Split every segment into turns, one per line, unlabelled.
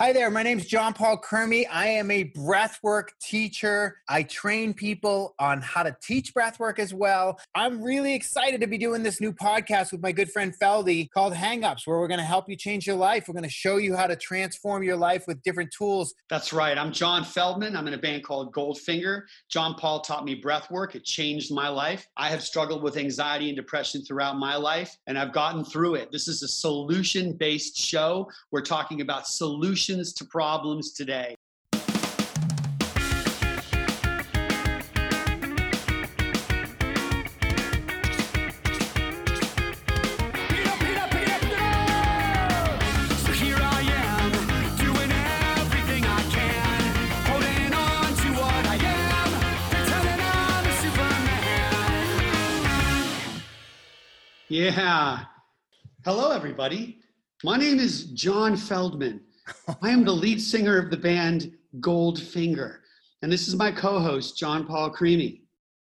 Hi there, my name is Jon Paul Crimi. I am a breathwork teacher. I train people on how to teach breathwork as well. I'm really excited to be doing this new podcast with my good friend Feldy called Hangups, where we're going to help you change your life. We're going to show you how to transform your life with different tools.
That's right. I'm John Feldmann. I'm in a band called Goldfinger. John Paul taught me breathwork. It changed my life. I have struggled with anxiety and depression throughout my life, and I've gotten through it. This is a solution based show. We're talking about solutions solutions to problems today. Yeah. Hello, everybody. My name is John Feldmann. I am the lead singer of the band Goldfinger, and this is my co-host Jon Paul Crimi.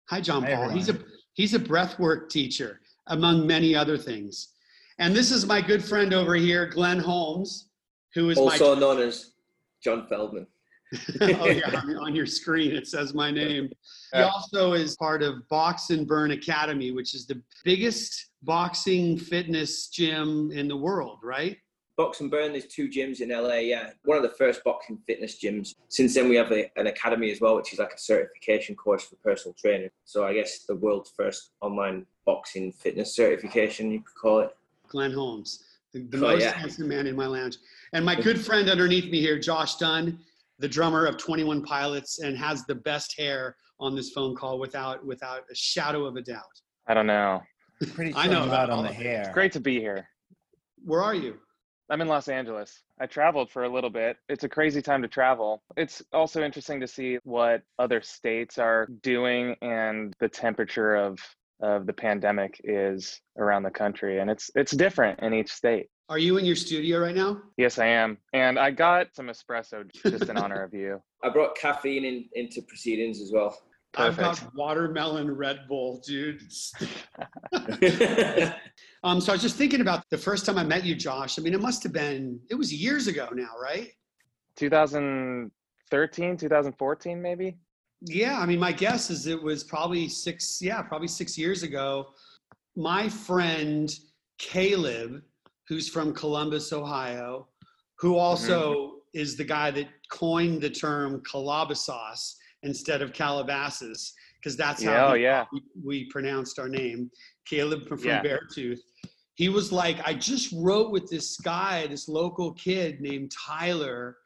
Hi, John Hi, Paul. Everyone. He's a he's a breathwork teacher, among many other things. And this is my good friend over here, Glenn Holmes, who is
also
my...
known as John Feldmann.
oh yeah, on your screen it says my name. He also is part of Box and Burn Academy, which is the biggest boxing fitness gym in the world, right?
Box and Burn, there's two gyms in LA. Yeah, one of the first boxing fitness gyms. Since then, we have a, an academy as well, which is like a certification course for personal training. So I guess the world's first online boxing fitness certification, you could call it.
Glenn Holmes, the, the oh, most yeah. handsome man in my lounge, and my good friend underneath me here, Josh Dun, the drummer of Twenty One Pilots, and has the best hair on this phone call without without a shadow of a doubt.
I don't know.
Pretty I know about on the hair.
It's great to be here.
Where are you?
I'm in Los Angeles. I traveled for a little bit. It's a crazy time to travel. It's also interesting to see what other states are doing and the temperature of of the pandemic is around the country and it's it's different in each state.
Are you in your studio right now?
Yes, I am. And I got some espresso just in honor of you.
I brought caffeine in, into proceedings as well.
Perfect. I've got watermelon Red Bull, dude. um, so I was just thinking about the first time I met you, Josh. I mean, it must have been, it was years ago now, right?
2013, 2014, maybe?
Yeah, I mean, my guess is it was probably six, yeah, probably six years ago. My friend Caleb, who's from Columbus, Ohio, who also mm-hmm. is the guy that coined the term Calabasas instead of Calabasas because that's how
yeah, oh, yeah.
we, we, pronounced our name. Caleb from yeah. Beartooth. He was like, I just wrote with this guy, this local kid named Tyler,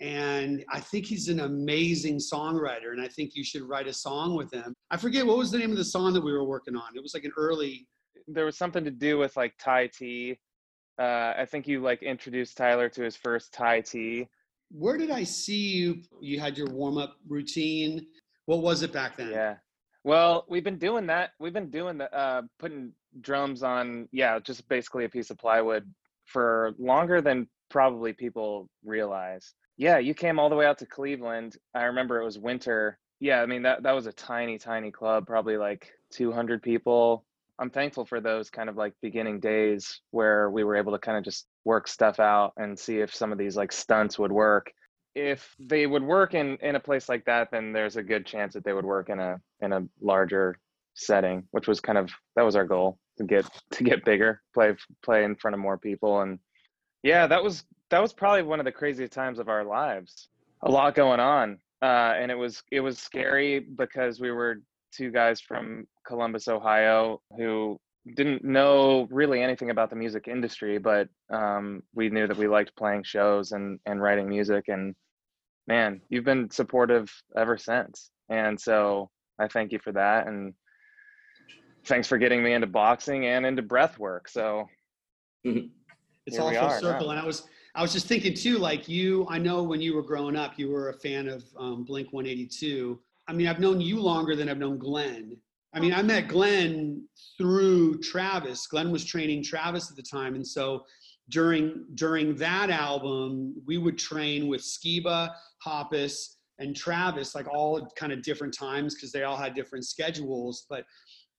and I think he's an amazing songwriter, and I think you should write a song with him. I forget what was the name of the song that we were working on. It was like an early.
There was something to do with like Thai tea. Uh, I think you like introduced Tyler to his first Thai tea
where did I see you? You had your warm up routine. What was it back then?
Yeah. Well, we've been doing that. We've been doing the uh, putting drums on, yeah, just basically a piece of plywood for longer than probably people realize. Yeah, you came all the way out to Cleveland. I remember it was winter. Yeah, I mean that that was a tiny, tiny club, probably like 200 people. I'm thankful for those kind of like beginning days where we were able to kind of just work stuff out and see if some of these like stunts would work. If they would work in in a place like that, then there's a good chance that they would work in a in a larger setting, which was kind of that was our goal to get to get bigger, play play in front of more people and yeah, that was that was probably one of the craziest times of our lives. A lot going on. Uh, and it was it was scary because we were two guys from Columbus, Ohio, who didn't know really anything about the music industry, but um, we knew that we liked playing shows and and writing music. And man, you've been supportive ever since. And so I thank you for that. And thanks for getting me into boxing and into breath work. So
mm-hmm. it's all full circle. Now. And I was I was just thinking too, like you, I know when you were growing up, you were a fan of um, Blink 182. I mean, I've known you longer than I've known Glenn. I mean, I met Glenn through Travis. Glenn was training Travis at the time, and so during during that album, we would train with Skiba, Hoppus, and Travis, like all kind of different times because they all had different schedules. But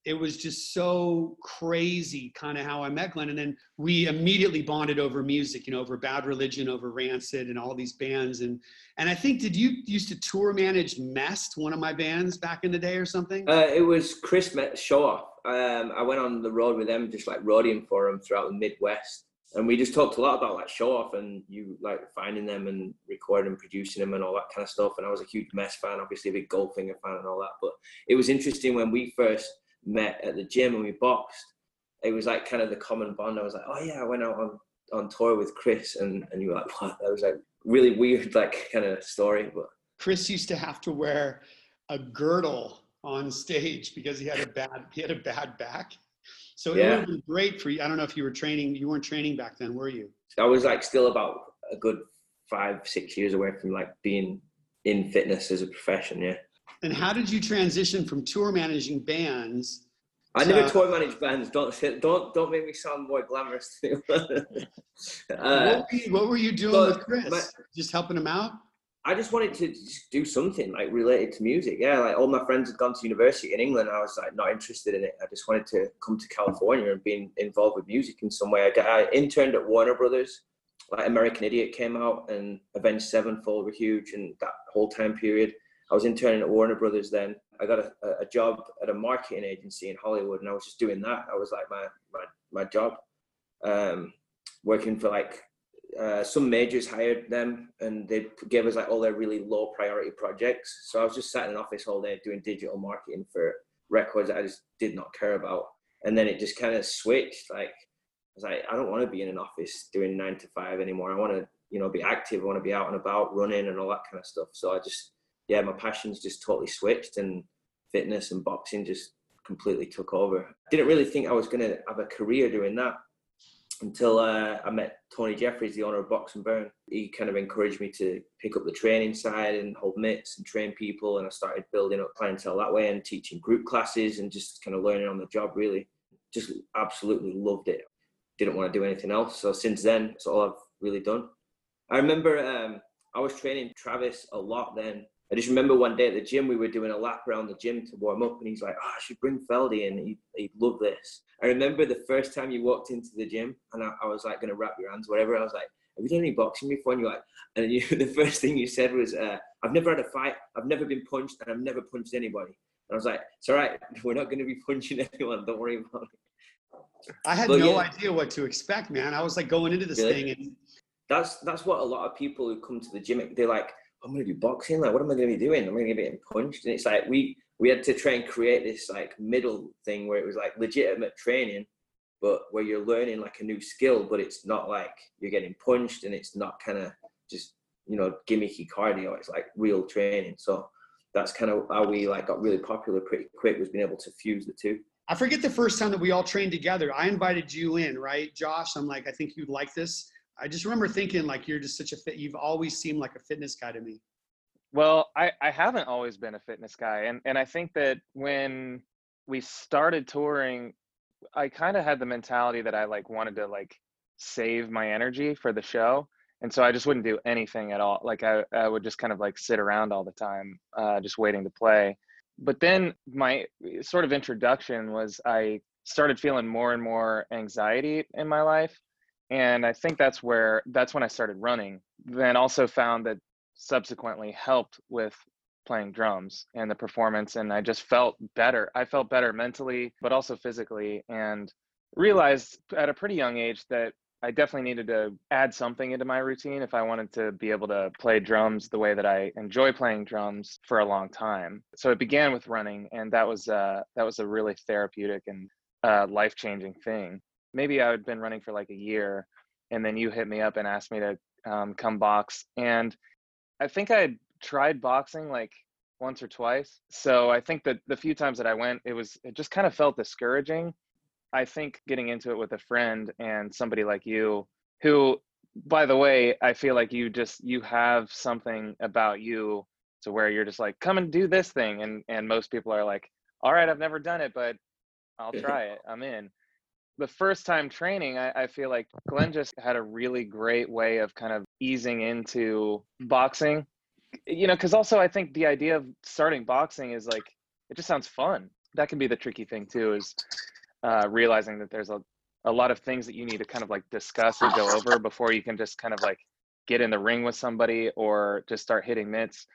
it was just so crazy kind of how I met Glenn. And then we immediately bonded over music, you know, over Bad Religion, over Rancid and all these bands. And and I think did you used to tour manage Mest, one of my bands back in the day or something?
Uh, it was Chris Off. Um, I went on the road with them, just like roading for them throughout the Midwest. And we just talked a lot about like show off and you like finding them and recording and producing them and all that kind of stuff. And I was a huge Mest fan, obviously a big Goldfinger fan and all that. But it was interesting when we first met at the gym and we boxed, it was like kind of the common bond. I was like, oh yeah, I went out on, on tour with Chris, and and you were like, what? That was like really weird, like kind of story. But
Chris used to have to wear a girdle on stage because he had a bad he had a bad back. So yeah. it would have been great for you. I don't know if you were training. You weren't training back then, were you?
I was like still about a good five, six years away from like being in fitness as a profession. Yeah.
And how did you transition from tour managing bands?
I never tour managed bands. Don't don't don't make me sound more glamorous. uh,
what, were you, what, were you, doing with Chris? My, just helping him out.
I just wanted to just do something like related to music. Yeah, like all my friends had gone to university in England. I was like not interested in it. I just wanted to come to California and be involved with music in some way. I, I interned at Warner Brothers. Like American Idiot came out and Avenged Sevenfold were huge, and that whole time period. I was interning at Warner Brothers then. I got a, a job at a marketing agency in Hollywood, and I was just doing that. I was like my my my job, um, working for like uh, some majors hired them, and they gave us like all their really low priority projects. So I was just sat in an office all day doing digital marketing for records that I just did not care about. And then it just kind of switched. Like I was like, I don't want to be in an office doing nine to five anymore. I want to, you know, be active. I want to be out and about, running, and all that kind of stuff. So I just yeah, my passions just totally switched and fitness and boxing just completely took over. Didn't really think I was going to have a career doing that until uh, I met Tony Jeffries, the owner of Box and Burn. He kind of encouraged me to pick up the training side and hold mitts and train people. And I started building up clientele that way and teaching group classes and just kind of learning on the job, really. Just absolutely loved it. Didn't want to do anything else. So since then, that's all I've really done. I remember um, I was training Travis a lot then I just remember one day at the gym, we were doing a lap around the gym to warm up, and he's like, oh, I should bring Feldy in. He'd, he'd love this. I remember the first time you walked into the gym, and I, I was like, going to wrap your hands, whatever. I was like, have you done any boxing before? And you're like, and you, the first thing you said was, uh, I've never had a fight, I've never been punched, and I've never punched anybody. And I was like, it's all right, we're not going to be punching anyone, don't worry about it.
I had but no yeah. idea what to expect, man. I was like going into this really? thing and
that's that's what a lot of people who come to the gym they're like I'm going to do boxing. Like, what am I going to be doing? I'm going to be getting punched. And it's like we we had to try and create this like middle thing where it was like legitimate training, but where you're learning like a new skill, but it's not like you're getting punched and it's not kind of just you know gimmicky cardio. It's like real training. So that's kind of how we like got really popular pretty quick was being able to fuse the two.
I forget the first time that we all trained together. I invited you in, right, Josh? I'm like, I think you'd like this. I just remember thinking like you're just such a fit. You've always seemed like a fitness guy to me.
Well, I, I haven't always been a fitness guy. And, and I think that when we started touring, I kind of had the mentality that I like wanted to like save my energy for the show. And so I just wouldn't do anything at all. Like I, I would just kind of like sit around all the time, uh, just waiting to play. But then my sort of introduction was I started feeling more and more anxiety in my life and i think that's where that's when i started running then also found that subsequently helped with playing drums and the performance and i just felt better. I felt better mentally but also physically and realized at a pretty young age that i definitely needed to add something into my routine if i wanted to be able to play drums the way that i enjoy playing drums for a long time. So it began with running and that was uh, that was a really therapeutic and uh, life-changing thing maybe I had been running for like a year, and then you hit me up and asked me to um, come box. And I think I had tried boxing like once or twice. So I think that the few times that I went, it was it just kind of felt discouraging. I think getting into it with a friend and somebody like you, who, by the way, I feel like you just you have something about you to where you're just like, come and do this thing, and and most people are like, all right, I've never done it, but I'll try it. I'm in the first time training, I, I, feel like Glenn just had a really great way of kind of easing into boxing. You know, because also I think the idea of starting boxing is like it just sounds fun. that can be the tricky thing too is uh, realizing that there's a, a lot of things that you need to kind of like discuss or go over before you can just kind of like get in the ring with somebody or just start hitting mitts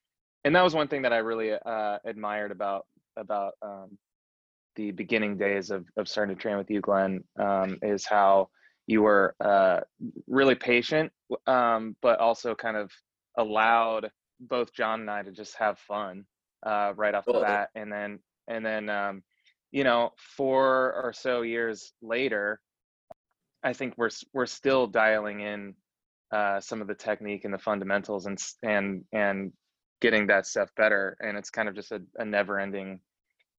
and that was one thing that i really uh, admired about about um, the beginning days of, of starting to train with you glenn um, is how you were uh, really patient um, but also kind of allowed both john and i to just have fun uh, right off the bat. And then and then um, you know four or so years later i think we're we're still dialing in uh, some of the technique and the fundamentals and and and getting that stuff better. And it's kind of just a, a never ending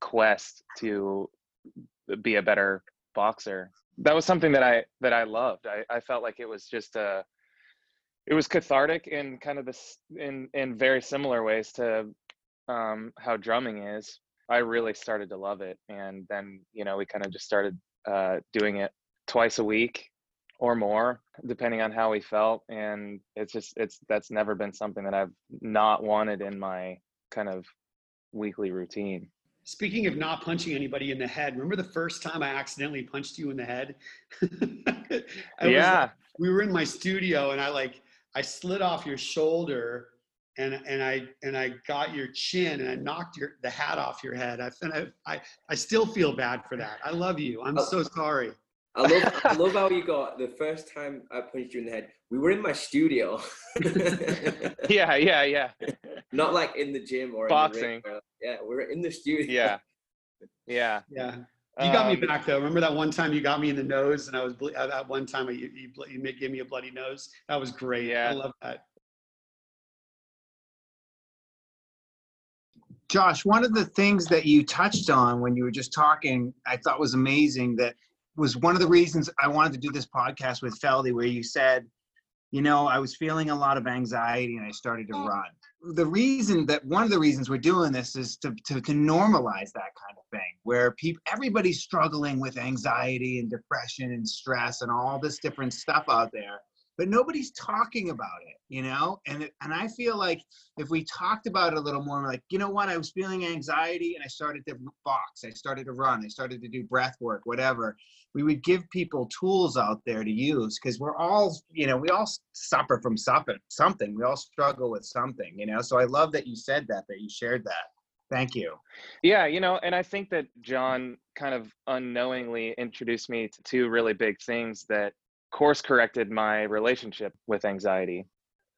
quest to be a better boxer. That was something that i that i loved. I, I felt like it was just a it was cathartic in kind of this in in very similar ways to um, how drumming is. I really started to love it and then you know we kind of just started uh, doing it twice a week or more depending on how we felt and it's just it's that's never been something that i've not wanted in my kind of weekly routine
speaking of not punching anybody in the head remember the first time i accidentally punched you in the head
yeah
was, we were in my studio and i like i slid off your shoulder and and I and I got your chin and I knocked your the hat off your head. I I I, I still feel bad for that. I love you. I'm oh. so sorry.
I love, I love how you got the first time I punched you in the head. We were in my studio.
yeah, yeah, yeah.
Not like in the gym or
boxing.
yeah, we are in the studio.
Yeah, yeah,
yeah. You got um, me back though. Remember that one time you got me in the nose, and I was ble- uh, that one time you, you, you gave me a bloody nose. That was great. Yeah, I love that.
Josh, one of the things that you touched on when you were just talking, I thought was amazing that was one of the reasons I wanted to do this podcast with Feldy, where you said, you know, I was feeling a lot of anxiety and I started to mm. run. The reason that one of the reasons we're doing this is to, to, to normalize that kind of thing, where people, everybody's struggling with anxiety and depression and stress and all this different stuff out there but nobody's talking about it you know? And and i feel like if we talked about it a little more like you know what? I was feeling anxiety and i started to box. I started to run. I started to do breath work whatever. We would give people tools out there to use because we're all you know we all suffer from something something. We all struggle with something you know? So i love that you said that that you shared that. Thank you.
Yeah you know and i think that john kind of unknowingly introduced me to two really big things that course corrected my relationship with anxiety.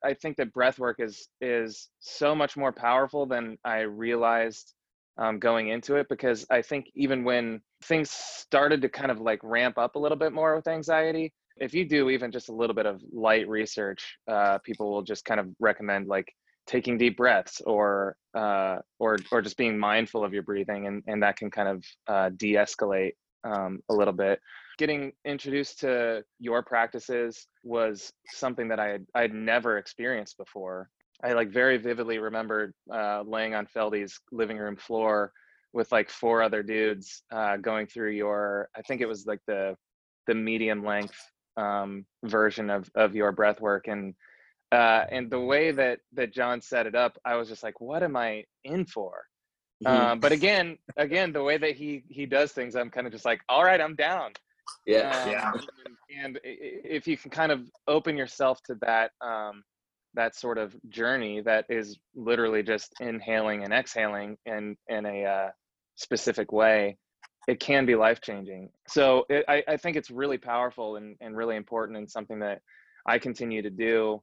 I think that breath work is is so much more powerful than I realized um, going into it because I think even when things started to kind of like ramp up a little bit more with anxiety, if you do even just a little bit of light research, uh, people will just kind of recommend like taking deep breaths or uh, or or just being mindful of your breathing, and and that can kind of uh, de-escalate um, a little bit getting introduced to your practices was something that I had I'd never experienced before. I like very vividly remembered uh, laying on Feldy's living room floor with like four other dudes uh, going through your I think it was like the the medium length um, version of of your breath work and uh, and the way that that John set it up, I was just like, what am I in for? Mm-hmm. Um, but again, again, the way that he he does things, I'm kind of just like, all right, I'm down.
Yeah. Um, yeah.
And, and, if you can kind of open yourself to that, um, that sort of journey that is literally just inhaling and exhaling in, in a uh, specific way, it can be life changing. So it, I, I think it's really powerful and, and really important and something that I continue to do.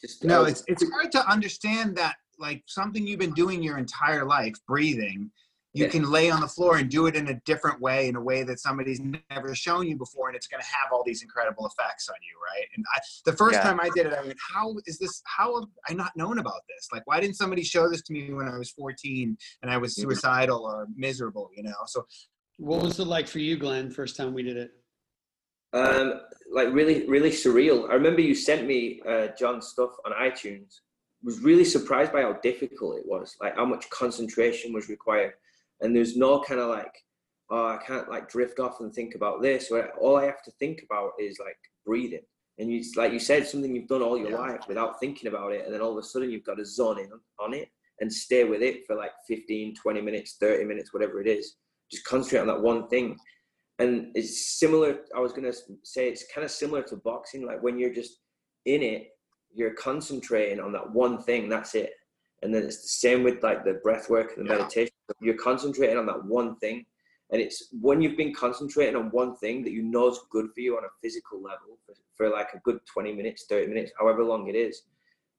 Just no, it's it's hard to understand that like something you've been doing your entire life, breathing, you can lay on the floor and do it in a different way in a way that somebody's never shown you before and it's going to have all these incredible effects on you right? And I, the first yeah. time i did it i went how is this how have i not known about this? Like why didn't somebody show this to me when i was 14 and i was suicidal or miserable you know? So
what was it like for you glenn first time we did it?
Um like really really surreal. I remember you sent me uh john's stuff on itunes was really surprised by how difficult it was like how much concentration was required and there's no kind of like oh i can't like drift off and think about this where all i have to think about is like breathing and you like you said something you've done all your yeah. life without thinking about it and then all of a sudden you've got to zone in on it and stay with it for like 15 20 minutes 30 minutes whatever it is just concentrate on that one thing. And it's similar. I was gonna say it's kind of similar to boxing. Like when you're just in it, you're concentrating on that one thing. That's it. And then it's the same with like the breath work and the yeah. meditation. You're concentrating on that one thing. And it's when you've been concentrating on one thing that you know is good for you on a physical level for, for like a good 20 minutes, 30 minutes, however long it is.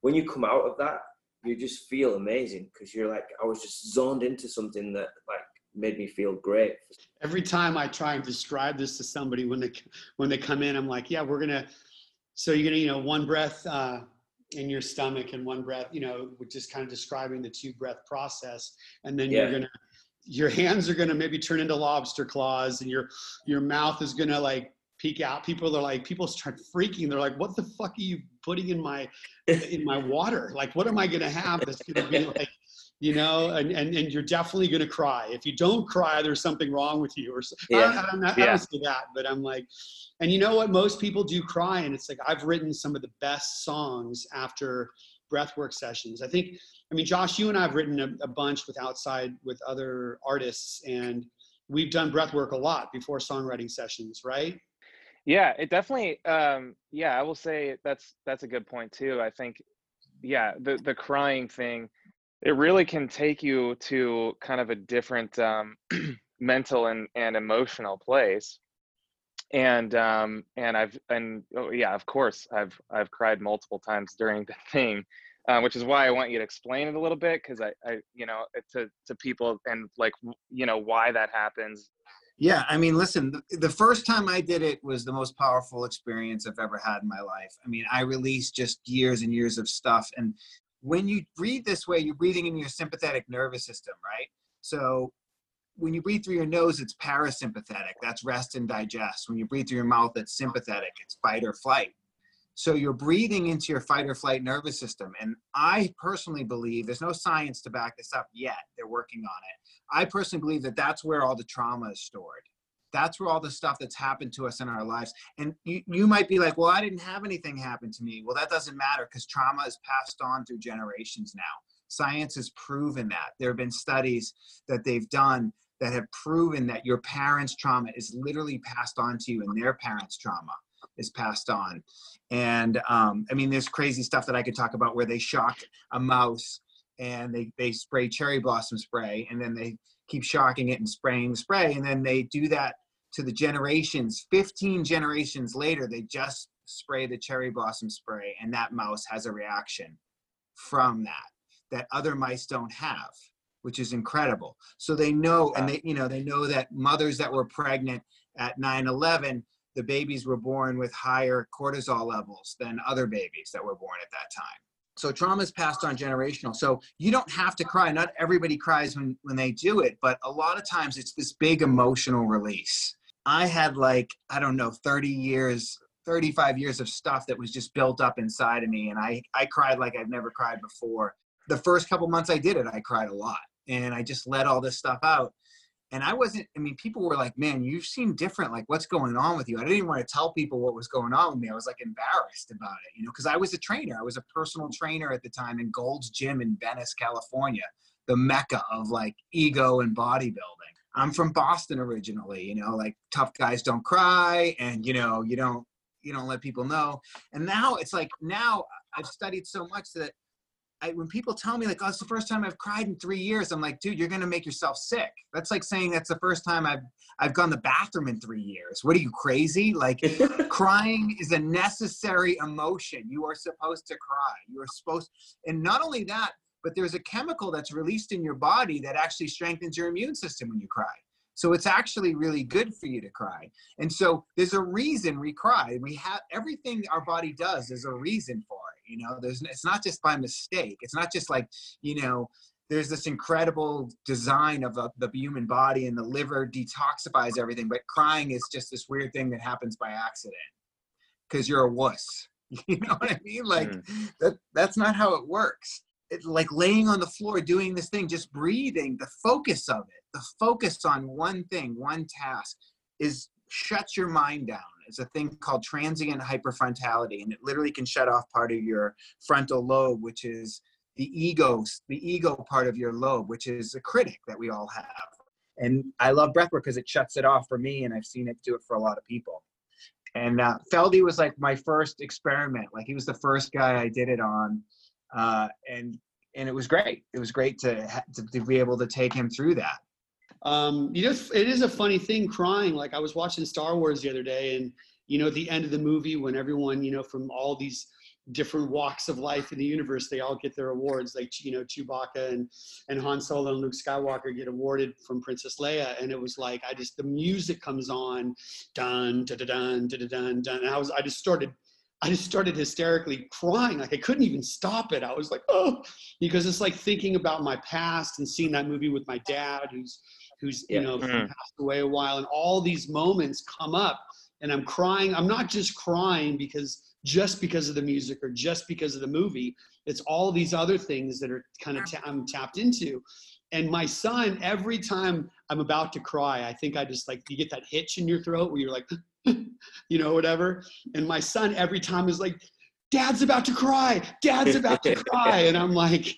When you come out of that, you just feel amazing because you're like, I was just zoned into something that like made me feel great.
Every time I try and describe this to somebody when they when they come in, I'm like, yeah, we're gonna. So you're gonna, you know, one breath uh, in your stomach and one breath, you know, just kind of describing the two breath process, and then yeah. you're gonna. Your hands are gonna maybe turn into lobster claws, and your your mouth is gonna like peek out. People are like, people start freaking. They're like, "What the fuck are you putting in my in my water? Like, what am I gonna have that's gonna be like you know, and, and, and you're definitely going to cry. If you don't cry, there's something wrong with you. Or yeah. I, don't, I, don't, I yeah. don't say that, but I'm like, and you know what? Most people do cry. And it's like, I've written some of the best songs after breathwork sessions. I think, I mean, Josh, you and I have written a, a bunch with outside with other artists and we've done breathwork a lot before songwriting sessions, right?
Yeah, it definitely, um, yeah, I will say that's, that's a good point too. I think, yeah, the, the crying thing, it really can take you to kind of a different um, mental and, and emotional place. And um and i've and oh, yeah of course i've i've cried multiple times during the thing uh, which is why i want you to explain it a little bit because I, I you know to to people and like you know why that happens.
Yeah i mean listen the first time i did it was the most powerful experience i've ever had in my life. I mean i released just years and years of stuff and when you breathe this way, you're breathing in your sympathetic nervous system, right? So when you breathe through your nose, it's parasympathetic. That's rest and digest. When you breathe through your mouth, it's sympathetic. It's fight or flight. So you're breathing into your fight or flight nervous system. And I personally believe there's no science to back this up yet. They're working on it. I personally believe that that's where all the trauma is stored that's where all the stuff that's happened to us in our lives. And you, you might be like well i didn't have anything happen to me. Well that doesn't matter because trauma is passed on through generations now. Science has proven that. There have been studies that they've done that have proven that your parents trauma is literally passed on to you and their parents trauma is passed on. And um, i mean there's crazy stuff that i could talk about where they shock a mouse and they, they spray cherry blossom spray and then they keep shocking it and spraying the spray and then they do that to the generations 15 generations later they just spray the cherry blossom spray and that mouse has a reaction from that that other mice don't have which is incredible. So they know and they you know they know that mothers that were pregnant at 9-11 the babies were born with higher cortisol levels than other babies that were born at that time. So trauma is passed on generational. So you don't have to cry. Not everybody cries when when they do it but a lot of times it's this big emotional release i had like i don't know 30 years 35 years of stuff that was just built up inside of me and i i cried like i've never cried before the first couple months i did it i cried a lot and i just let all this stuff out and I wasn't, I mean, people were like, man, you seem different. Like, what's going on with you? I didn't even want to tell people what was going on with me. I was like embarrassed about it, you know, because I was a trainer. I was a personal trainer at the time in Gold's Gym in Venice, California, the mecca of like ego and bodybuilding. I'm from Boston originally, you know, like tough guys don't cry and, you know, you don't, you don't let people know. And now it's like, now I've studied so much that I, when people tell me like, "Oh, it's the first time I've cried in three years," I'm like, "Dude, you're gonna make yourself sick." That's like saying that's the first time I've I've gone to the bathroom in three years. What are you crazy? Like, crying is a necessary emotion. You are supposed to cry. You are supposed, and not only that, but there's a chemical that's released in your body that actually strengthens your immune system when you cry. So it's actually really good for you to cry. And so there's a reason we cry. We have everything our body does. There's a reason for it. You know, there's it's not just by mistake. It's not just like you know. There's this incredible design of the, the human body, and the liver detoxifies everything. But crying is just this weird thing that happens by accident because you're a wuss. You know what I mean? Like mm. that. That's not how it works. Like laying on the floor doing this thing, just breathing. The focus of it, the focus on one thing, one task, is shuts your mind down it's a thing called transient hypofrontality, and it literally can shut off part of your frontal lobe, which is the ego, the ego part of your lobe, which is a critic that we all have. And I love breathwork because it shuts it off for me, and I've seen it do it for a lot of people. And uh, Feldy was like my first experiment. Like he was the first guy I did it on, uh, and and it was great. It was great to, to to be able to take him through that.
Um, you know, it is a funny thing crying. Like I was watching Star Wars the other day, and you know, at the end of the movie, when everyone, you know, from all these different walks of life in the universe, they all get their awards. Like you know, Chewbacca and and Han Solo and Luke Skywalker get awarded from Princess Leia, and it was like I just the music comes on, dun dun dun dun dun dun, and I was I just started. I just started hysterically crying. Like I couldn't even stop it. I was like, oh, because it's like thinking about my past and seeing that movie with my dad, who's who's you know
Mhm.
passed away a while, and all these moments come up, and I'm crying. I'm not just crying because just because of the music or just because of the movie. It's all these other things that are kind of ta- I'm tapped into. And my son, every time I'm about to cry, I think I just like you get that hitch in your throat where you're like, you know, whatever. And my son, every time is like, Dad's about to cry. Dad's about to cry. And I'm like,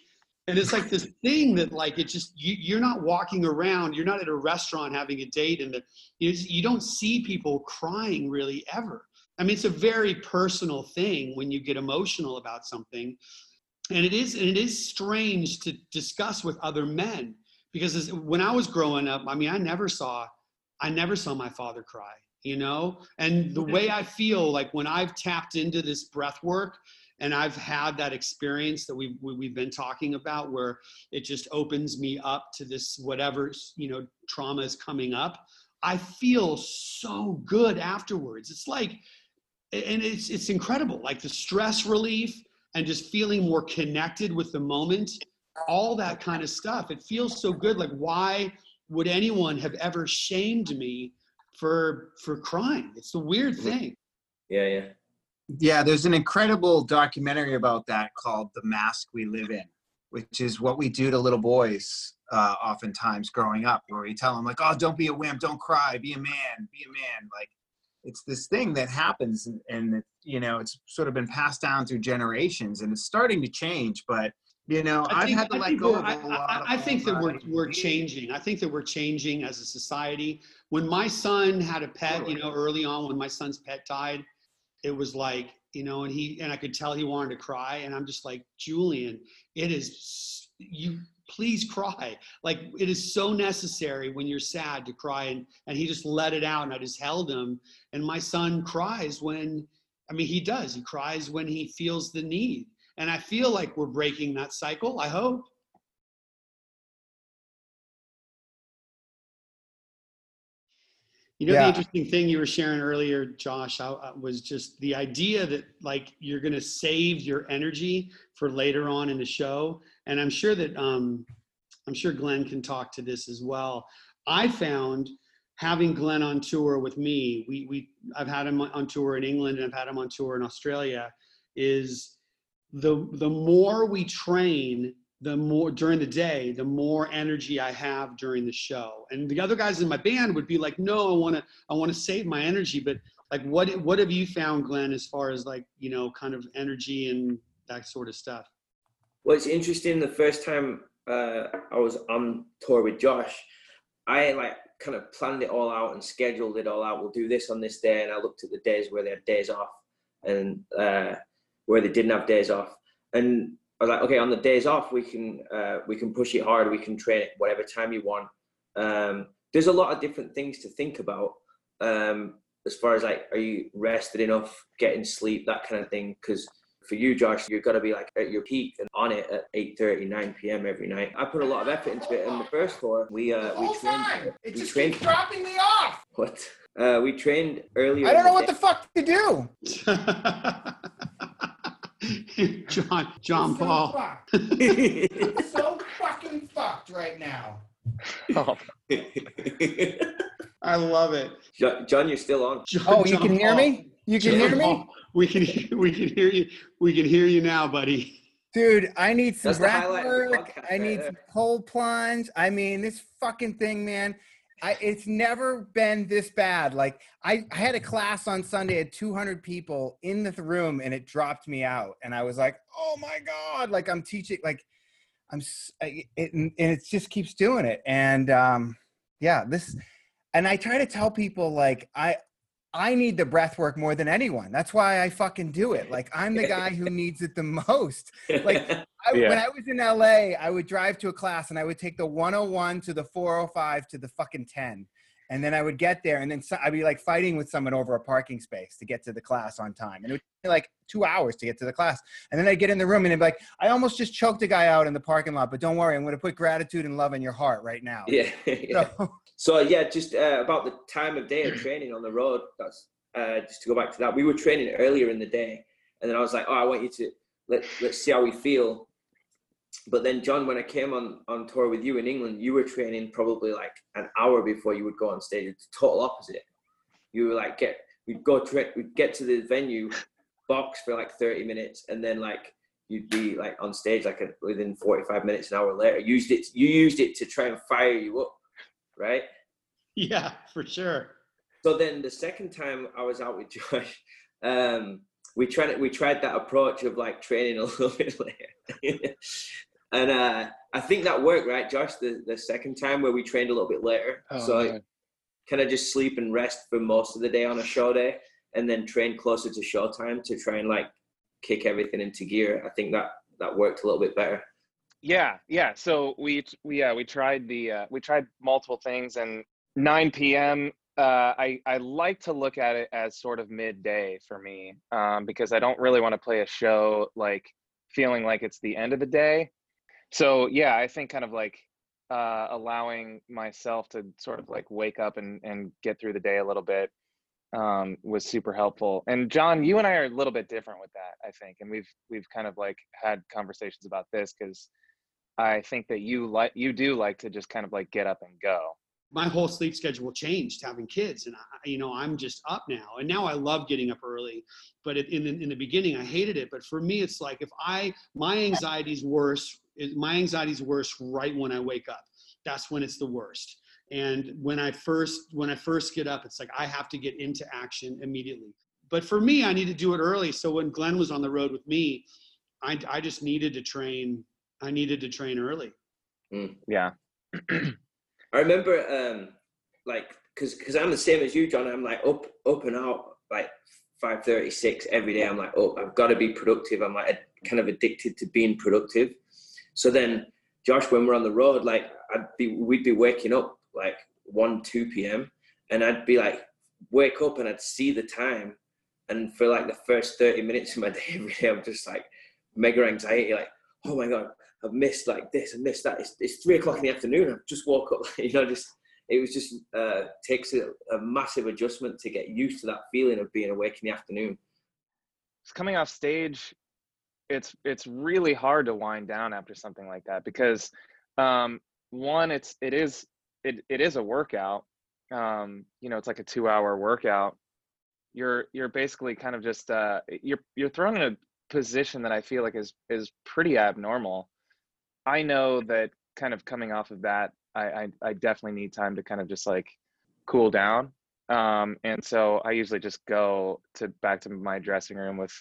and it's like this thing that like it just you, you're not walking around you're not at a restaurant having a date and the, you, just- you don't see people crying really ever i mean it's a very personal thing when you get emotional about something and it is and it is strange to discuss with other men because as, when i was growing up i mean i never saw i never saw my father cry you know and the way i feel like when i've tapped into this breath work and I've had that experience that we've we- we've been talking about, where it just opens me up to this whatever you know trauma is coming up. I feel so good afterwards. It's like, and it's it's incredible, like the stress relief and just feeling more connected with the moment, all that kind of stuff. It feels so good. Like, why would anyone have ever shamed me for for crying? It's a weird thing.
Yeah, yeah.
Yeah, there's an incredible documentary about that called "The Mask We Live In," which is what we do to little boys uh, oftentimes growing up, where we tell them like, "Oh, don't be a wimp, don't cry, be a man, be a man." Like, it's this thing that happens, and, and you know, it's sort of been passed down through generations, and it's starting to change. But you know,
I
I've
think-
had to let go of a lot.
I,
of
I think that we're, we're changing. I think that we're changing as a society. When my son had a pet, you know, early on when my son's pet died, it was like, you know, and he, and I could tell he wanted to cry. And I'm just like, Julian, it is, you, please cry. Like it is so necessary when you're sad to cry. And, and he just let it out and I just held him. And my son cries when, I mean, he does, he cries when he feels the need. And I feel like we're breaking that cycle. I hope. You know,
Yeah.
the interesting thing you were sharing earlier, Josh, I, I was just the idea that like you're going to save your energy for later on in the show. And I'm sure that, um, I'm sure Glenn can talk to this as well. I found having Glenn on tour with me, we, we, I've had him on tour in England and I've had him on tour in Australia, is the, the more we train, the more during the day, the more energy I have during the show. And the other guys in my band would be like, no, I want to, I want to save my energy. But like, what, what have you found, Glenn, as far as like, you know, kind of energy and that sort of stuff?
Well, it's interesting. The first time uh, I was on tour with Josh, I like kind of planned it all out and scheduled it all out. We'll do this on this day, and I looked at the days where they had days off and uh, where they didn't have days off, and I was like, okay, on the days off, we can uh, we can push it hard. We can train it whatever time you want. Um, there's a lot of different things to think about um, as far as like, are you rested enough, getting sleep, that kind of thing, because for you, Josh, you've got to be like at your peak and on it at 8:30, 9 p.m. every night. I put a lot of effort into it. And the first tour, we uh, we trained.
It
we
just
trained.
keeps dropping me off.
What? Uh, we trained earlier.
I don't know what
day.
the fuck to do.
John, John
so
Paul.
fucked. So fucking fucked right now.
Oh,
I love it.
John, John, you're still on.
John,
Oh, you
John
can hear me? You can
John
hear me?
Paul, We can, we can hear you. We can hear you now, buddy.
Dude, I need some
That's the
breath
highlight of the
work. I need
there.
some cold plunge. I mean, this fucking thing, man. I, it's never been this bad. Like I, I had a class on Sunday at 200 people in the room, and it dropped me out. And I was like, "Oh my god!" Like I'm teaching, like I'm, I- it, and it just keeps doing it. And um, yeah, this, and I try to tell people like I, I need the breath work more than anyone. That's why I fucking do it. Like I'm the guy who needs it the most. Like I,
Yeah.
when I was in LA, I would drive to a class and I would take the 101 to the 405 to the fucking 10. And then I would get there and then so, I'd be like fighting with someone over a parking space to get to the class on time. And it would take like two hours to get to the class. And then I'd get in the room and it'd be like, I almost just choked a guy out in the parking lot, but don't worry, I'm going to put gratitude and love in your heart right now.
yeah. yeah.
So,
So yeah, just uh, about the time of day of training on the road. That's uh, just to go back to that. We were training earlier in the day, and then I was like, "Oh, I want you to let let's see how we feel." But then, John, when I came on on tour with you in England, you were training probably like an hour before you would go on stage. It's total opposite. You were like, get we'd go tra- we'd get to the venue, box for like thirty minutes, and then like you'd be like on stage like a, within forty five minutes, an hour later. Used it. You used it to try and fire you up, right?
Yeah, for sure.
So then the second time I was out with Josh, um, we tried we tried that approach of like training a little bit later, and uh, I think that worked, right, Josh? The the second time where we trained a little bit later,
Oh,
so
man.
kind of just sleep and rest for most of the day on a show day, and then train closer to show time to try and like kick everything into gear. I think that that worked a little bit better.
Yeah, yeah. So we we yeah we tried the uh, we tried multiple things and 9 p.m. Uh, I I like to look at it as sort of midday for me um, because I don't really want to play a show like feeling like it's the end of the day. So yeah, I think kind of like uh, allowing myself to sort of like wake up and and get through the day a little bit um, was super helpful. And John, you and I are a little bit different with that, I think, and we've we've kind of like had conversations about this because I think that you like you do like to just kind of like get up and go.
My whole sleep schedule changed having kids, and I, you know I'm just up now. And now I love getting up early, but it, in the, in the beginning I hated it. But for me, it's like if I my anxiety's worse. My anxiety's worse right when I wake up. That's when it's the worst. And when I first when I first get up, it's like I have to get into action immediately. But for me, I need to do it early. So when Glenn was on the road with me, I, I just needed to train. I needed to train early.
Mm, yeah.
I remember um like because because I'm the same as you, John. I'm like up up and out like five thirty six every day. I'm like, oh, I've got to be productive. I'm like kind of addicted to being productive. So then, Josh, when we're on the road, like I'd be we'd be waking up like one two p.m. and I'd be like wake up and I'd see the time, and for like the first thirty minutes of my day every day, I'm just like mega anxiety, like oh my god, I've missed like this and missed that. It's, it's three o'clock in the afternoon. I've just woke up. You know, just it was just uh, takes a, a massive adjustment to get used to that feeling of being awake in the afternoon.
It's coming off stage it's it's really hard to wind down after something like that because um one it's it is it, it is a workout um you know it's like a two hour workout you're you're basically kind of just uh you're you're thrown in a position that i feel like is is pretty abnormal i know that kind of coming off of that i i, I definitely need time to kind of just like cool down um and so i usually just go to back to my dressing room with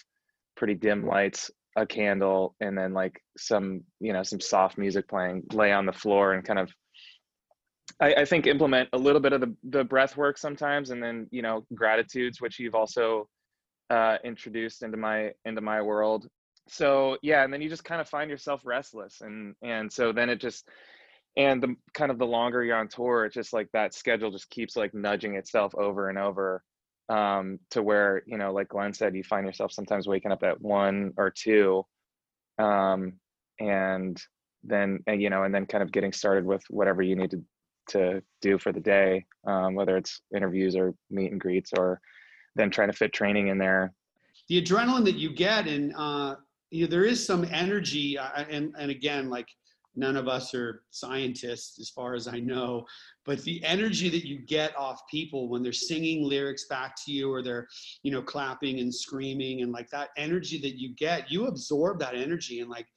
pretty dim lights a candle and then like some you know some soft music playing lay on the floor and kind of I, I think implement a little bit of the, the breath work sometimes and then you know gratitudes which you've also uh, introduced into my into my world so yeah and then you just kind of find yourself restless and and so then it just and the kind of the longer you're on tour it's just like that schedule just keeps like nudging itself over and over um, to where you know like glenn said you find yourself sometimes waking up at one or two um, and then and, you know and then kind of getting started with whatever you need to to do for the day um, whether it's interviews or meet and greets or then trying to fit training in there.
The adrenaline that you get and uh, you know, there is some energy uh, and, and again like none of us are scientists as far as i know but the energy that you get off people when they're singing lyrics back to you or they're you know clapping and screaming and like that energy that you get you absorb that energy. And like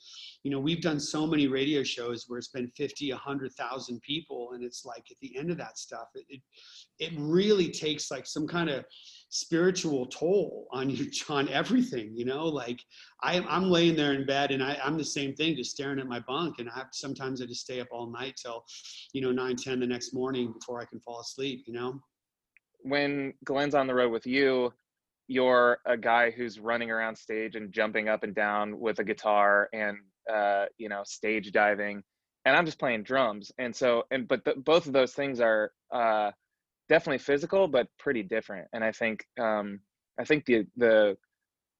you know we've done so many radio shows where it's been 50 100000 people and it's like at the end of that stuff it, it, it really takes like some kind of spiritual toll on you on everything you know like I, i'm laying there in bed and I, i'm the same thing just staring at my bunk. And i have sometimes i just stay up all night till you know 9 10 the next morning before i can fall asleep you know?
When glenn's on the road with you you're a guy who's running around stage and jumping up and down with a guitar and uh, you know stage diving. And i'm just playing drums. And so and but the, both of those things are uh, definitely physical but pretty different and i think um, i think the the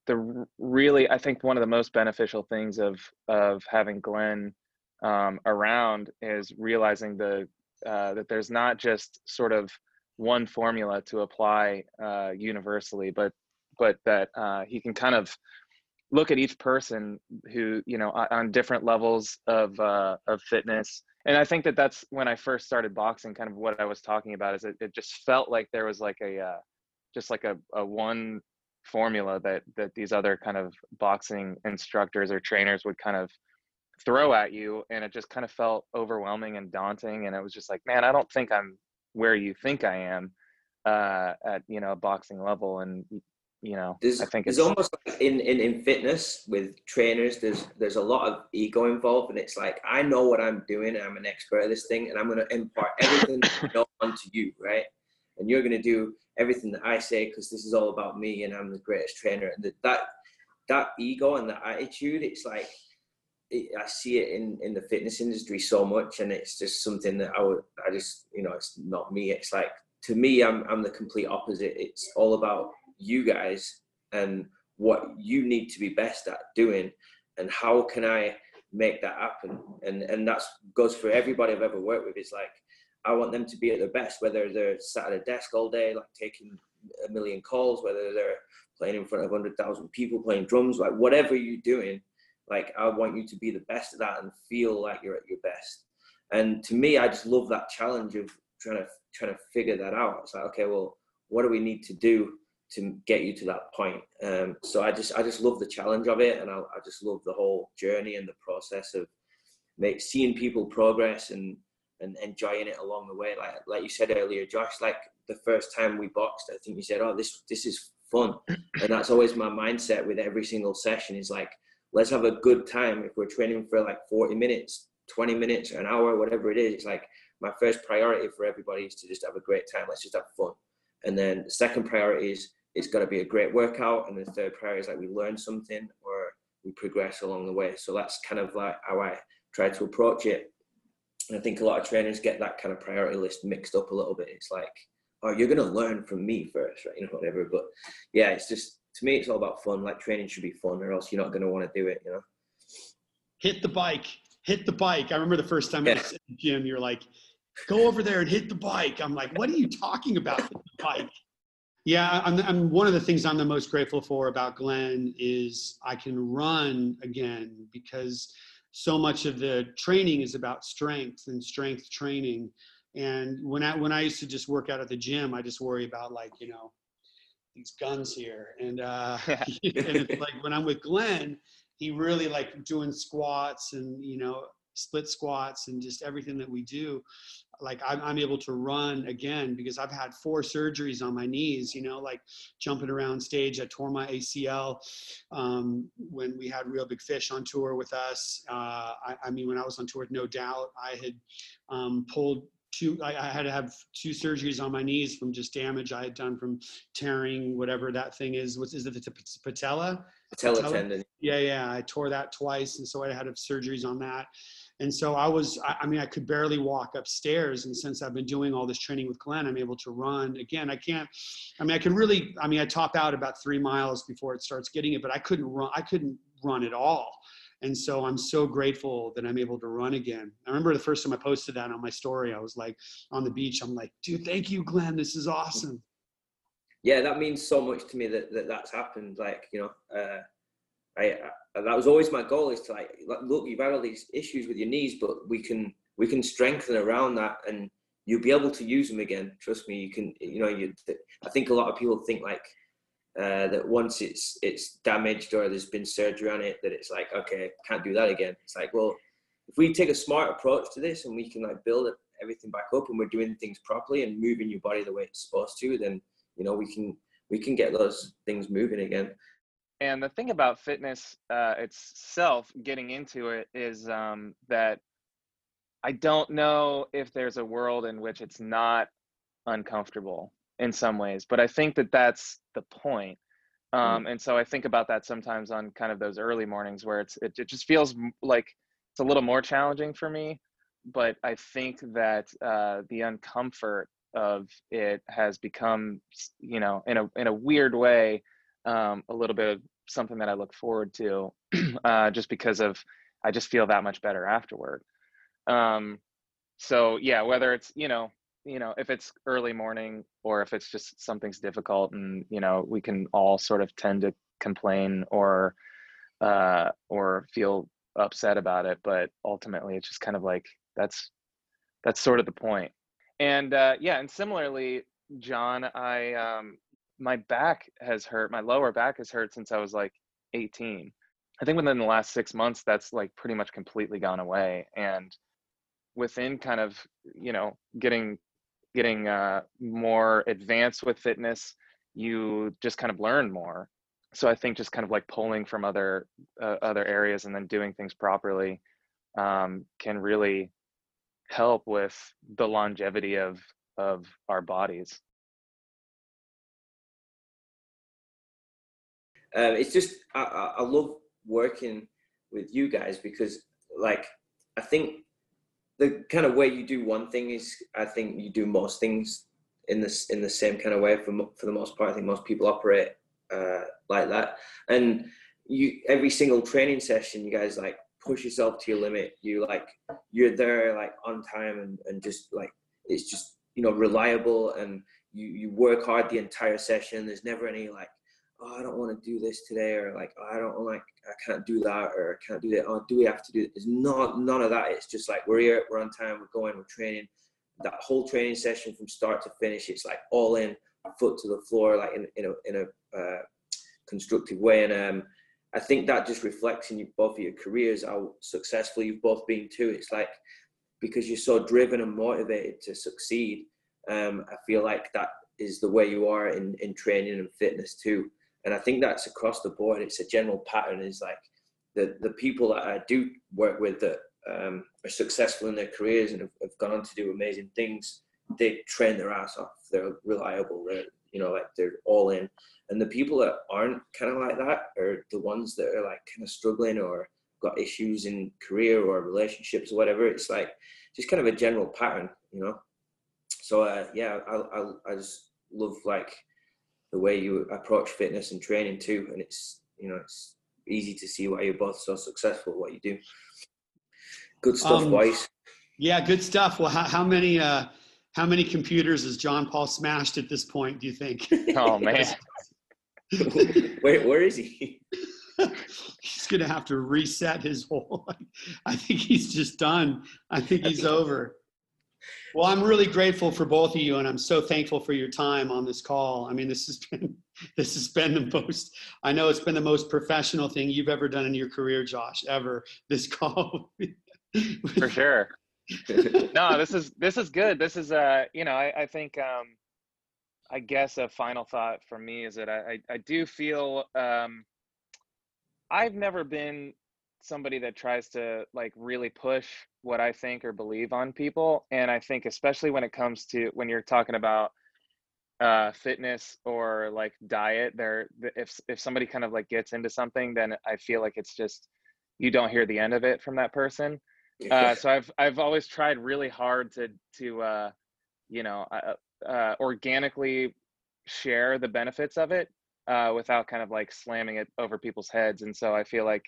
the really i think one of the most beneficial things of of having glenn um, around is realizing the uh, that there's not just sort of one formula to apply uh, universally, but but that uh, he can kind of look at each person who you know on different levels of uh, of fitness and i think that that's when i first started boxing kind of what i was talking about is it, it just felt like there was like a uh, just like a, a one formula that that these other kind of boxing instructors or trainers would kind of throw at you and it just kind of felt overwhelming and daunting and it was just like man i don't think i'm where you think i am uh at you know a boxing level and you know
there's,
i think
it's, almost like in, in in fitness with trainers there's there's a lot of ego involved and it's like i know what i'm doing i'm an expert at this thing and i'm going to impart everything I know onto you right? And you're going to do everything that i say because this is all about me and i'm the greatest trainer. And that that ego and that attitude it's like it, i see it in in the fitness industry so much and it's just something that i would i just you know it's not me. It's like to me i'm i'm the complete opposite. It's all about you guys and what you need to be best at doing and how can i make that happen? And and that's goes for everybody i've ever worked with. It's like i want them to be at their best whether they're sat at a desk all day like taking a million calls whether they're playing in front of 100000 people playing drums like whatever you're doing like i want you to be the best at that and feel like you're at your best. And to me i just love that challenge of trying to trying to figure that out. It's like okay well what do we need to do to get you to that point. Um, so I just I just love the challenge of it, and I, I just love the whole journey and the process of make seeing people progress and and enjoying it along the way. Like like you said earlier, Josh, like the first time we boxed, I think you said, "Oh, this this is fun," and that's always my mindset with every single session. Is like, let's have a good time. If we're training for like forty minutes, twenty minutes, an hour, whatever it is, it's like my first priority for everybody is to just have a great time. Let's just have fun. And then the second priority is it's got to be a great workout. And the third priority is like we learn something or we progress along the way. So that's kind of like how I try to approach it. And I think a lot of trainers get that kind of priority list mixed up a little bit. It's like, oh, you're going to learn from me first, right? You know, whatever. But yeah, it's just, to me, it's all about fun. Like training should be fun or else you're not going to want to do it, you know?
Hit the bike, hit the bike. I remember the first time yeah. I was in the gym, you're like, go over there and hit the bike. I'm like, what are you talking about? Bike. Yeah, I'm, I'm, one of the things I'm the most grateful for about Glenn is I can run again because so much of the training is about strength and strength training. And when I when I used to just work out at the gym, I just worry about like you know these guns here. And, uh, and it's like when I'm with Glenn, he really like doing squats and you know split squats and just everything that we do like I'm, I'm, able to run again because I've had four surgeries on my knees, you know, like jumping around stage. I tore my ACL um, when we had Reel Big Fish on tour with us. Uh, I, I, mean, when I was on tour with No Doubt, I had um, pulled two, I, I, had to have two surgeries on my knees from just damage I had done from tearing whatever that thing is. What is it, the patella?
Patella, tendon.
Yeah, yeah. I tore that twice. And so I had to have surgeries on that and so I was, I, mean, I could barely walk upstairs. And since I've been doing all this training with Glenn, I'm able to run again. I can't, I mean, I can really, I mean, I top out about three miles before it starts getting it, but I couldn't run, I couldn't run at all. And so I'm so grateful that I'm able to run again. I remember the first time I posted that on my story, I was like on the beach, I'm like, dude, thank you, Glenn. This is awesome.
Yeah, that means so much to me that, that that's happened. Like, you know, uh, I, I, that was always my goal is to like, look, you've had all these issues with your knees, but we can we can strengthen around that, and you'll be able to use them again. Trust me, you can. You know, you. I think a lot of people think like uh, that once it's it's damaged or there's been surgery on it, that it's like okay, can't do that again. It's like well, if we take a smart approach to this and we can like build everything back up and we're doing things properly and moving your body the way it's supposed to, then you know we can we can get those things moving again.
And the thing about fitness uh, itself, getting into it, is um, that I don't know if there's a world in which it's not uncomfortable in some ways, but I think that that's the point. Mm. Um, and so I think about that sometimes on kind of those early mornings where it's it, it just feels like it's a little more challenging for me. But I think that uh, the uncomfort of it has become, you know, in a in a weird way, um, a little bit of something that I look forward to, uh, just because of I just feel that much better afterward. Um, so yeah, whether it's you know you know if it's early morning or if it's just something's difficult and you know we can all sort of tend to complain or uh or feel upset about it but ultimately it's just kind of like that's that's sort of the point. and uh yeah and similarly john i um my back has hurt my lower back has hurt since i was like 18 i think within the last six months that's like pretty much completely gone away and within kind of you know getting getting uh, more advanced with fitness, you just kind of learn more. So I think just kind of like pulling from other uh, other areas and then doing things properly um, can really help with the longevity of of our bodies.
Um, it's just I, I love working with you guys because like I think the kind of way you do one thing is I think you do most things in this in the same kind of way for for the most part. I think most people operate uh, like that, and you every single training session, you guys like push yourself to your limit. You like you're there like on time and and just like it's just you know reliable and you you work hard the entire session. There's never any like oh, I don't want to do this today, or like, oh, I don't like, I can't do that, or I can't do that. Oh, do we have to do it? There's not none of that. It's just like we're here, we're on time, we're going, we're training. That whole training session from start to finish, it's like all in, foot to the floor, like in in a in a uh, constructive way. And um, I think that just reflects in you, both of your careers how successful you've both been too. It's like because you're so driven and motivated to succeed. Um, I feel like that is the way you are in in training and fitness too and I think that's across the board. It's a general pattern. Is like the the people that I do work with that um, are successful in their careers and have, have, gone on to do amazing things. They train their ass off. They're reliable. They're you know like they're all in. And the people that aren't kind of like that are the ones that are like kind of struggling or got issues in career or relationships or whatever. It's like just kind of a general pattern, you know. So uh, yeah, I, I I just love like the way you approach fitness and training too. And it's you know it's easy to see why you're both so successful at what you do. Good stuff, um, boys.
Yeah, good stuff. Well, how, how many uh, how many computers has Jon Paul smashed at this point? Do you think?
Oh man,
where where is he?
he's gonna have to reset his whole. I think he's just done. I think he's over. Well, I'm really grateful for both of you, and I'm so thankful for your time on this call. I mean, this has been this has been the most. I know it's been the most professional thing you've ever done in your career, Josh. Ever this call.
for sure. no, this is this is good. This is uh, you know, I, I think um, I guess a final thought for me is that I I, I do feel um, I've never been somebody that tries to like really push what I think or believe on people. And I think especially when it comes to when you're talking about uh, fitness or like diet, there if if somebody kind of like gets into something, then I feel like it's just you don't hear the end of it from that person. Uh, so I've I've always tried really hard to to uh, you know uh, uh organically share the benefits of it uh, without kind of like slamming it over people's heads. And so I feel like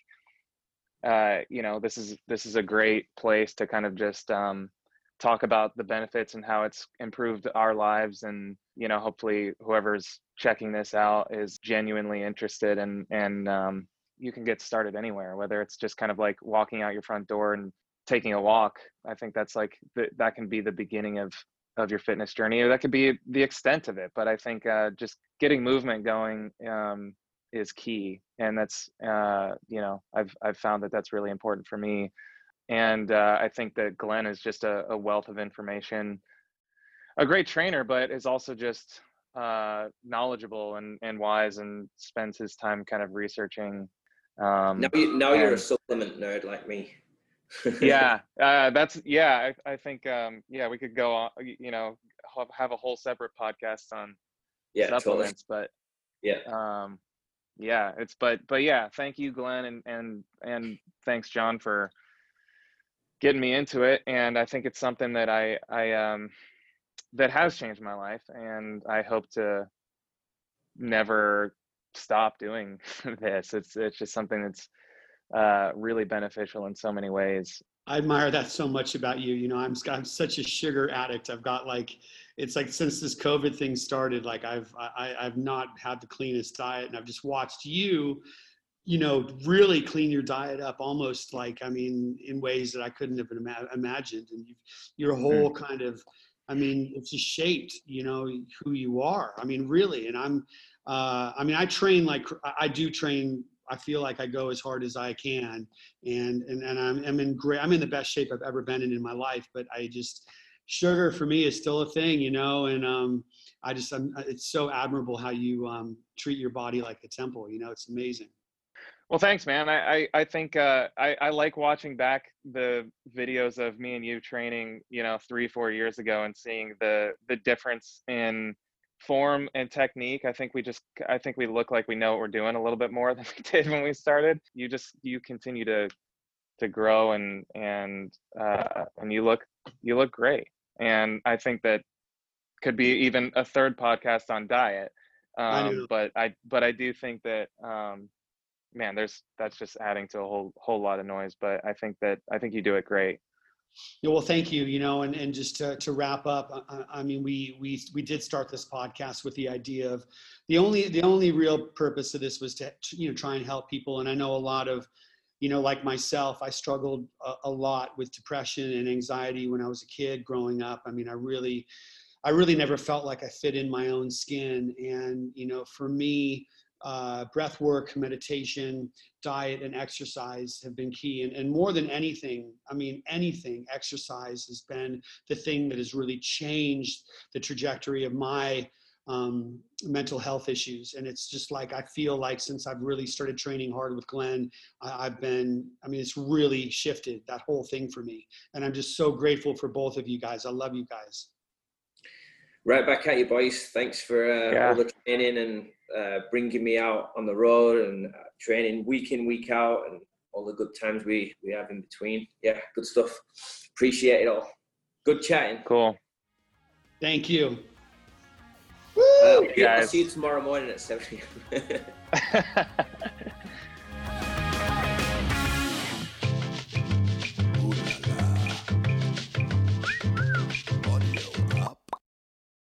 uh, you know, this is this is a great place to kind of just um, talk about the benefits and how it's improved our lives, and you know, hopefully, whoever's checking this out is genuinely interested, and and um, you can get started anywhere, whether it's just kind of like walking out your front door and taking a walk. I think that's like the, that can be the beginning of of your fitness journey, or that could be the extent of it. But I think uh, just getting movement going um, is key and that's uh, you know i've i've found that that's really important for me and uh, i think that glenn is just a, a, wealth of information a great trainer but is also just uh, knowledgeable and, and wise and spends his time kind of researching. Um,
now you, now you're a supplement nerd like me.
yeah, uh, that's yeah. I, I think um, yeah, we could go on. You know, have, have a whole separate podcast on
yeah, totally.
supplements, but
Yeah.
um, yeah, it's but but yeah. Thank you, Glenn, and and and thanks, John, for getting me into it. And I think it's something that I I um that has changed my life, and I hope to never stop doing this. It's it's just something that's uh, really beneficial in so many ways.
I admire that so much about you. You know, I'm I'm such a sugar addict. I've got like, it's like since this COVID thing started, like I've I, I've not had the cleanest diet, and I've just watched you, you know, really clean your diet up, almost like I mean, in ways that I couldn't have ima- imagined. And you've, your whole kind of, I mean, it's just shaped, you know, who you are. I mean, really. And I'm, uh, I mean, I train like I- I do train. I feel like I go as hard as I can, and and, and I'm, I'm in great i'm in the best shape i've ever been in in my life but i just sugar for me is still a thing you know and um i just I'm, it's so admirable how you um treat your body like a temple you know it's amazing
Well, thanks, man. I I, I think uh, I I like watching back the videos of me and you training, you know, three four years ago, and seeing the the difference in form and technique. I think we just I think we look like we know what we're doing a little bit more than we did when we started. You just you continue to to grow and and uh, and you look you look great. And I think that could be even a third podcast on diet.
I.
Um, but I but I do think that um, man, there's that's just adding to a whole whole lot of noise. But I think that I think you do it great.
Yeah, well, thank you. You know, and, and just to, to wrap up, I, I mean, we we we did start this podcast with the idea of the only the only real purpose of this was to you know try and help people. And I know a lot of, you know, like myself, I struggled a, a lot with depression and anxiety when I was a kid growing up. I mean, I really, I really never felt like I fit in my own skin. And you know, for me, uh, breath work, meditation, diet and exercise have been key and, and more than anything i mean anything exercise has been the thing that has really changed the trajectory of my um, mental health issues and it's just like i feel like since i've really started training hard with glenn I, i've been i mean it's really shifted that whole thing for me and i'm just so grateful for both of you guys i love you guys
Right back at you, boys. Thanks for uh,
Yeah.
all the training and uh, bringing me out on the road and uh, training week in, week out, and all the good times we we have in between. Yeah, good stuff. Appreciate it all. Good chatting.
Cool.
thank you
Uh, I'll see you tomorrow morning at seven.